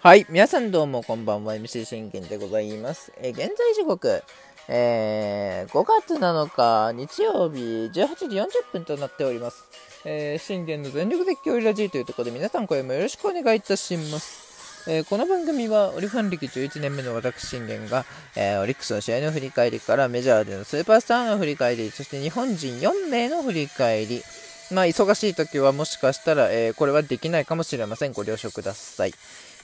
はい、皆さんどうもこんばんは、MC 信玄でございます。え、現在時刻、えー、5月7日日曜日18時40分となっております。えー、信玄の全力絶叫ラジーというところで皆さん声もよろしくお願いいたします。えー、この番組はオリファン歴11年目の私信玄が、えー、オリックスの試合の振り返りからメジャーでのスーパースターの振り返り、そして日本人4名の振り返り、まあ、忙しい時はもしかしたら、えー、これはできないかもしれません。ご了承ください。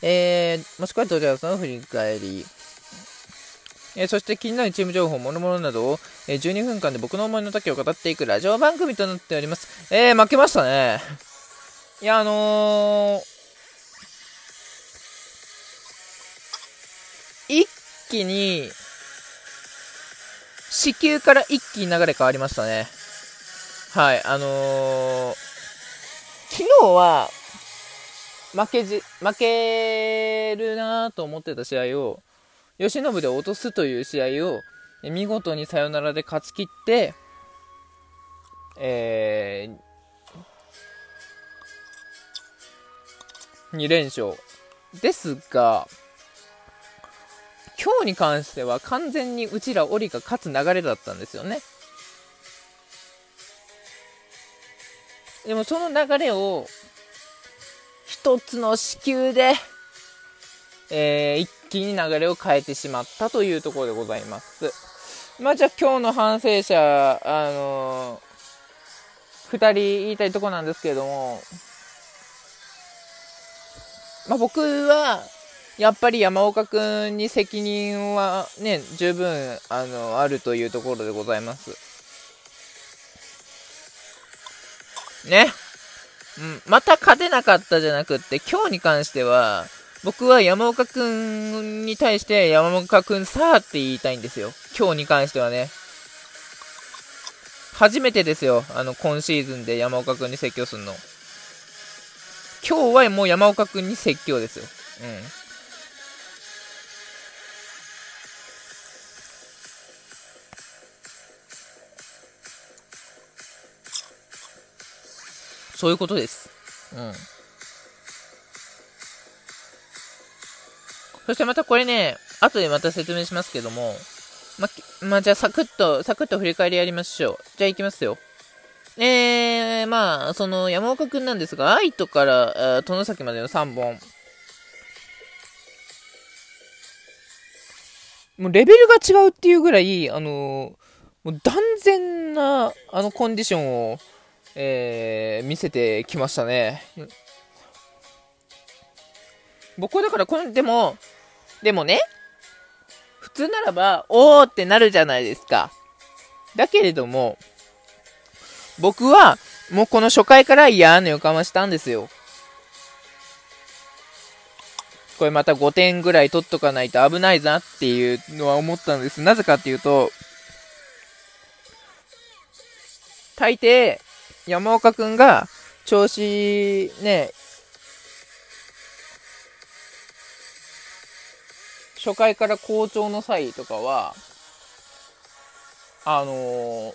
えー、もしくはドジャースの振り返り、えー、そして気になるチーム情報、諸々などを、えー、12分間で僕の思いの丈を語っていくラジオ番組となっております。えー、負けましたね。いや、あの一気に、子宮から一気に流れ変わりましたね。はい、あのー、昨日は、負けじ、負けるなと思ってた試合を、慶喜で落とすという試合を、見事にサヨナラで勝ち切って、えー、2連勝。ですが、今日に関しては完全にうちらオリが勝つ流れだったんですよね。でもその流れを、一つの子宮で、えー、一気に流れを変えてしまったというところでございます。まあじゃあ今日の反省者、あのー、二人言いたいとこなんですけれども、まあ僕は、やっぱり山岡君に責任はね、十分、あの、あるというところでございます。ね。うん、また勝てなかったじゃなくって、今日に関しては、僕は山岡くんに対して山岡くんさあって言いたいんですよ。今日に関してはね。初めてですよ。あの、今シーズンで山岡くんに説教するの。今日はもう山岡くんに説教ですよ。うん。そういうことです。うん。そしてまたこれね、後でまた説明しますけども、ま、まあ、じゃあサクッと、サクッと振り返りやりましょう。じゃあ行きますよ。えー、まあ、その山岡くんなんですが、愛斗から殿崎までの3本。もうレベルが違うっていうぐらい、あのもう断然な、あのコンディションを、えー、見せてきましたね。僕はだからこの、でも、でもね、普通ならば、おーってなるじゃないですか。だけれども、僕は、もうこの初回から嫌な予感はしたんですよ。これまた5点ぐらい取っとかないと危ないぞっていうのは思ったんです。なぜかっていうと、大抵、山岡くんが調子ね、初回から好調の際とかは、あのー、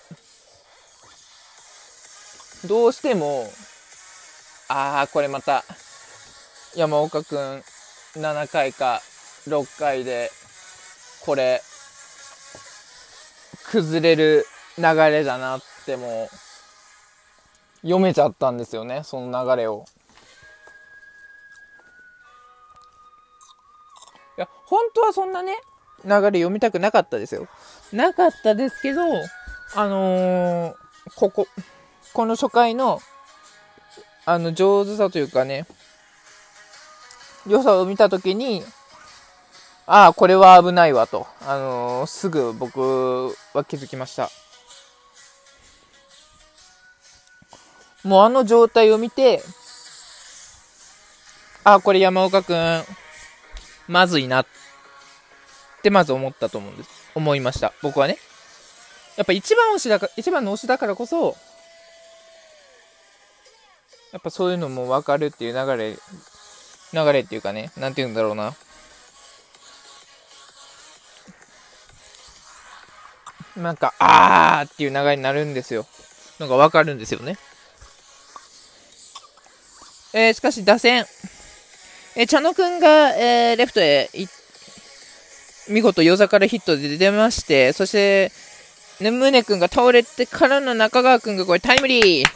どうしても、ああ、これまた、山岡くん、7回か6回で、これ、崩れる流れだなってもう、読めちゃったんですよね、その流れを。いや、本当はそんなね、流れ読みたくなかったですよ。なかったですけど、あのー、ここ、この初回の、あの、上手さというかね、良さを見たときに、ああ、これは危ないわと、あのー、すぐ僕は気づきました。もうあの状態を見て、あ、これ山岡くん、まずいなってまず思ったと思うんです。思いました。僕はね。やっぱ一番推しだから、一番の推しだからこそ、やっぱそういうのもわかるっていう流れ、流れっていうかね、なんて言うんだろうな。なんか、あーっていう流れになるんですよ。なんかわかるんですよね。えー、しかし打線、え茶野くんが、えー、レフトへ見事、夜からヒットで出まして、そして、ね、宗くんが倒れてからの中川くんがこれタイムリー。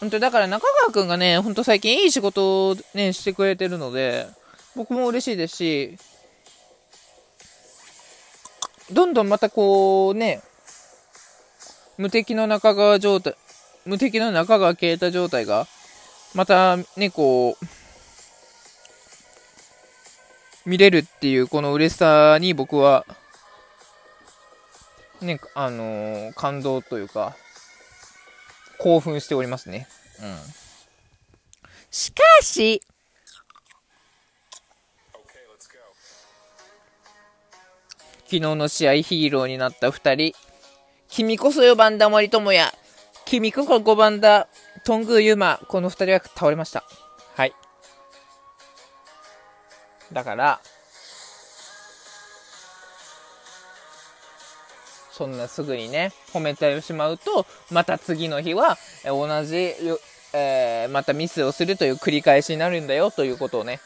本当だから中川くんがね、ほんと最近いい仕事をね、してくれてるので、僕も嬉しいですし、どんどんまたこうね、無敵の中川状態、無敵の中川啓太状態が、またね、こう、見れるっていうこの嬉しさに僕は、ね、あのー、感動というか、興奮しておりますね。うん。しかし、昨日の試合ヒーローになった2人。君こそ4番だ森友哉。君こそ5番だ頓宮ユマ。この2人は倒れました。はい。だから、そんなすぐにね、褒めてしまうと、また次の日は、同じ、えー、またミスをするという繰り返しになるんだよということをね、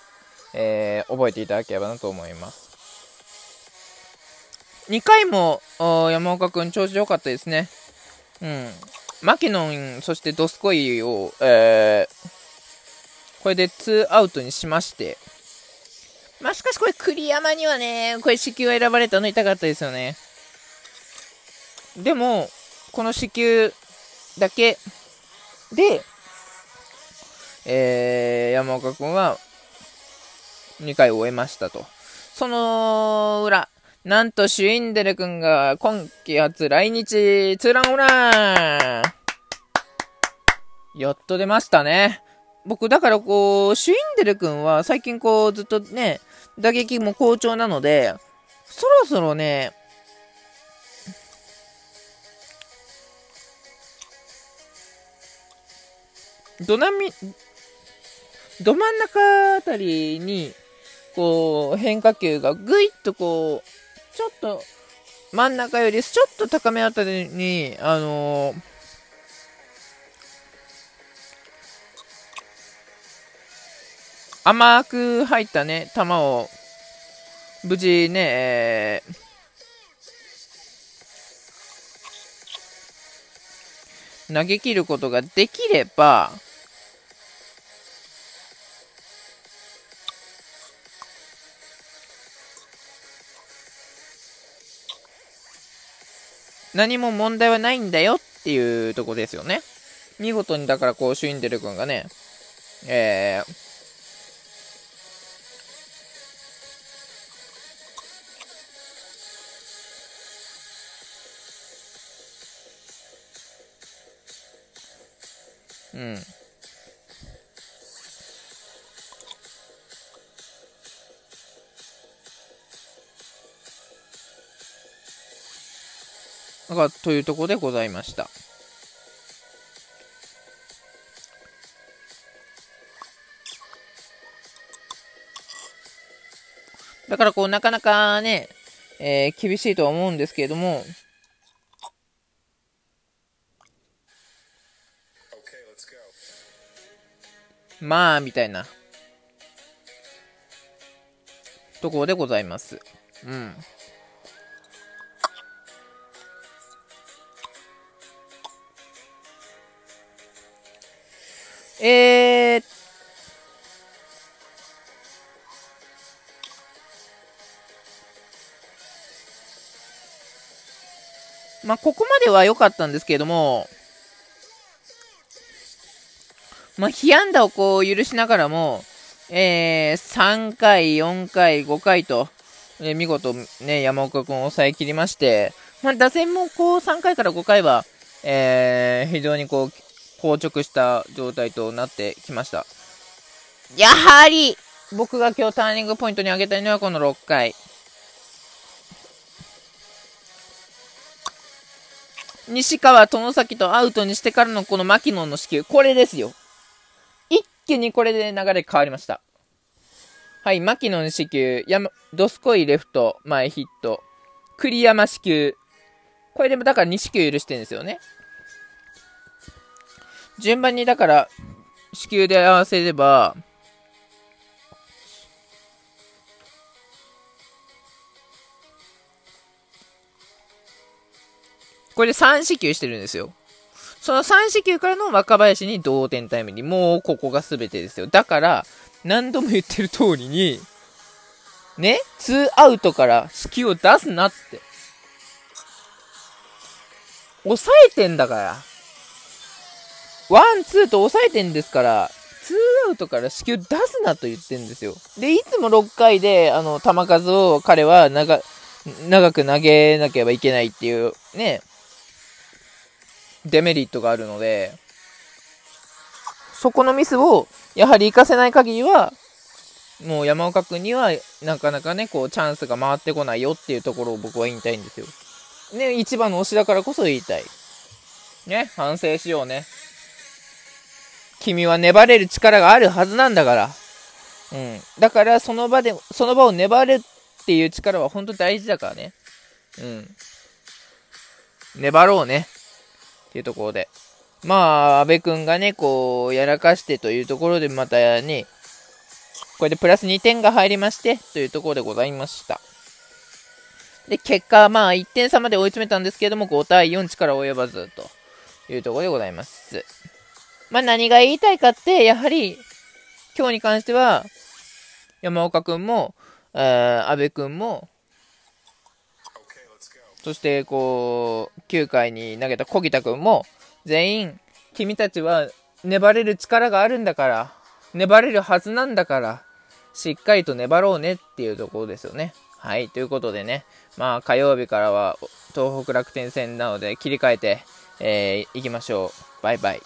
えー、覚えていただければなと思います。2回も山岡君調子良かったですね。うん。マキノン、そしてドスコイを、えー、これで2アウトにしまして、まあ、しかしこれ栗山にはね、これ四球選ばれたの痛かったですよね。でも、この四球だけで、えー、山岡君は2回終えましたと。その裏、なんとシュインデル君が今季初来日ツーランオラーやっと出ましたね。僕、だからこう、シュインデル君は最近こう、ずっとね、打撃も好調なので、そろそろね、どなみ、ど真ん中あたりに、こう、変化球がぐいっとこう、ちょっと、真ん中よりちょっと高めあたりに、あのー、甘く入ったね、球を、無事ね、えー、投げ切ることができれば、何も問題はないんだよっていうとこですよね。見事にだからこう、シュインデル君がね、えー、うん。なんか、というところでございました。だからこう、なかなかね、えー、厳しいとは思うんですけれども、まあ、みたいな、ところでございます。うん。えー、まあ、ここまでは良かったんですけれども、まあ、被安打をこう許しながらも、えー、3回、4回、5回と、えー、見事ね、山岡君を抑えきりまして、まあ、打線もこう3回から5回は、えー、非常にこう、硬直した状態となってきました。やはり、僕が今日ターニングポイントに挙げたいのはこの6回。西川、外崎とアウトにしてからのこの牧野の死球。これですよ。気にこれで流れ変わりました。はい、牧野の死球、山、ドスコイレフト、前ヒット、栗山死球。これでもだから2死球許してるんですよね。順番にだから子宮で合わせればこれで3子宮してるんですよ。その3四球からの若林に同点タイムリーもうここが全てですよ。だから何度も言ってる通りにね2アウトから四球を出すなって。抑えてんだから。ワン、ツーと抑えてんですから、ツーアウトから四球出すなと言ってんですよ。で、いつも6回で、あの、球数を彼は長、長く投げなければいけないっていう、ね、デメリットがあるので、そこのミスを、やはり活かせない限りは、もう山岡君には、なかなかね、こう、チャンスが回ってこないよっていうところを僕は言いたいんですよ。ね、一番の推しだからこそ言いたい。ね、反省しようね。君は粘れる力があるはずなんだから。うん。だから、その場で、その場を粘るっていう力は本当大事だからね。うん。粘ろうね。っていうところで。まあ、安部君がね、こう、やらかしてというところで、またね、これでプラス2点が入りまして、というところでございました。で、結果、まあ、1点差まで追い詰めたんですけども、5対4力及ばず、というところでございます。まあ、何が言いたいかって、やはり、今日に関しては、山岡君も、えー、安部君も、そして、こう、9回に投げた小木田君も、全員、君たちは粘れる力があるんだから、粘れるはずなんだから、しっかりと粘ろうねっていうところですよね。はい、ということでね、まあ火曜日からは東北楽天戦なので切り替えて、えー、いきましょう。バイバイ。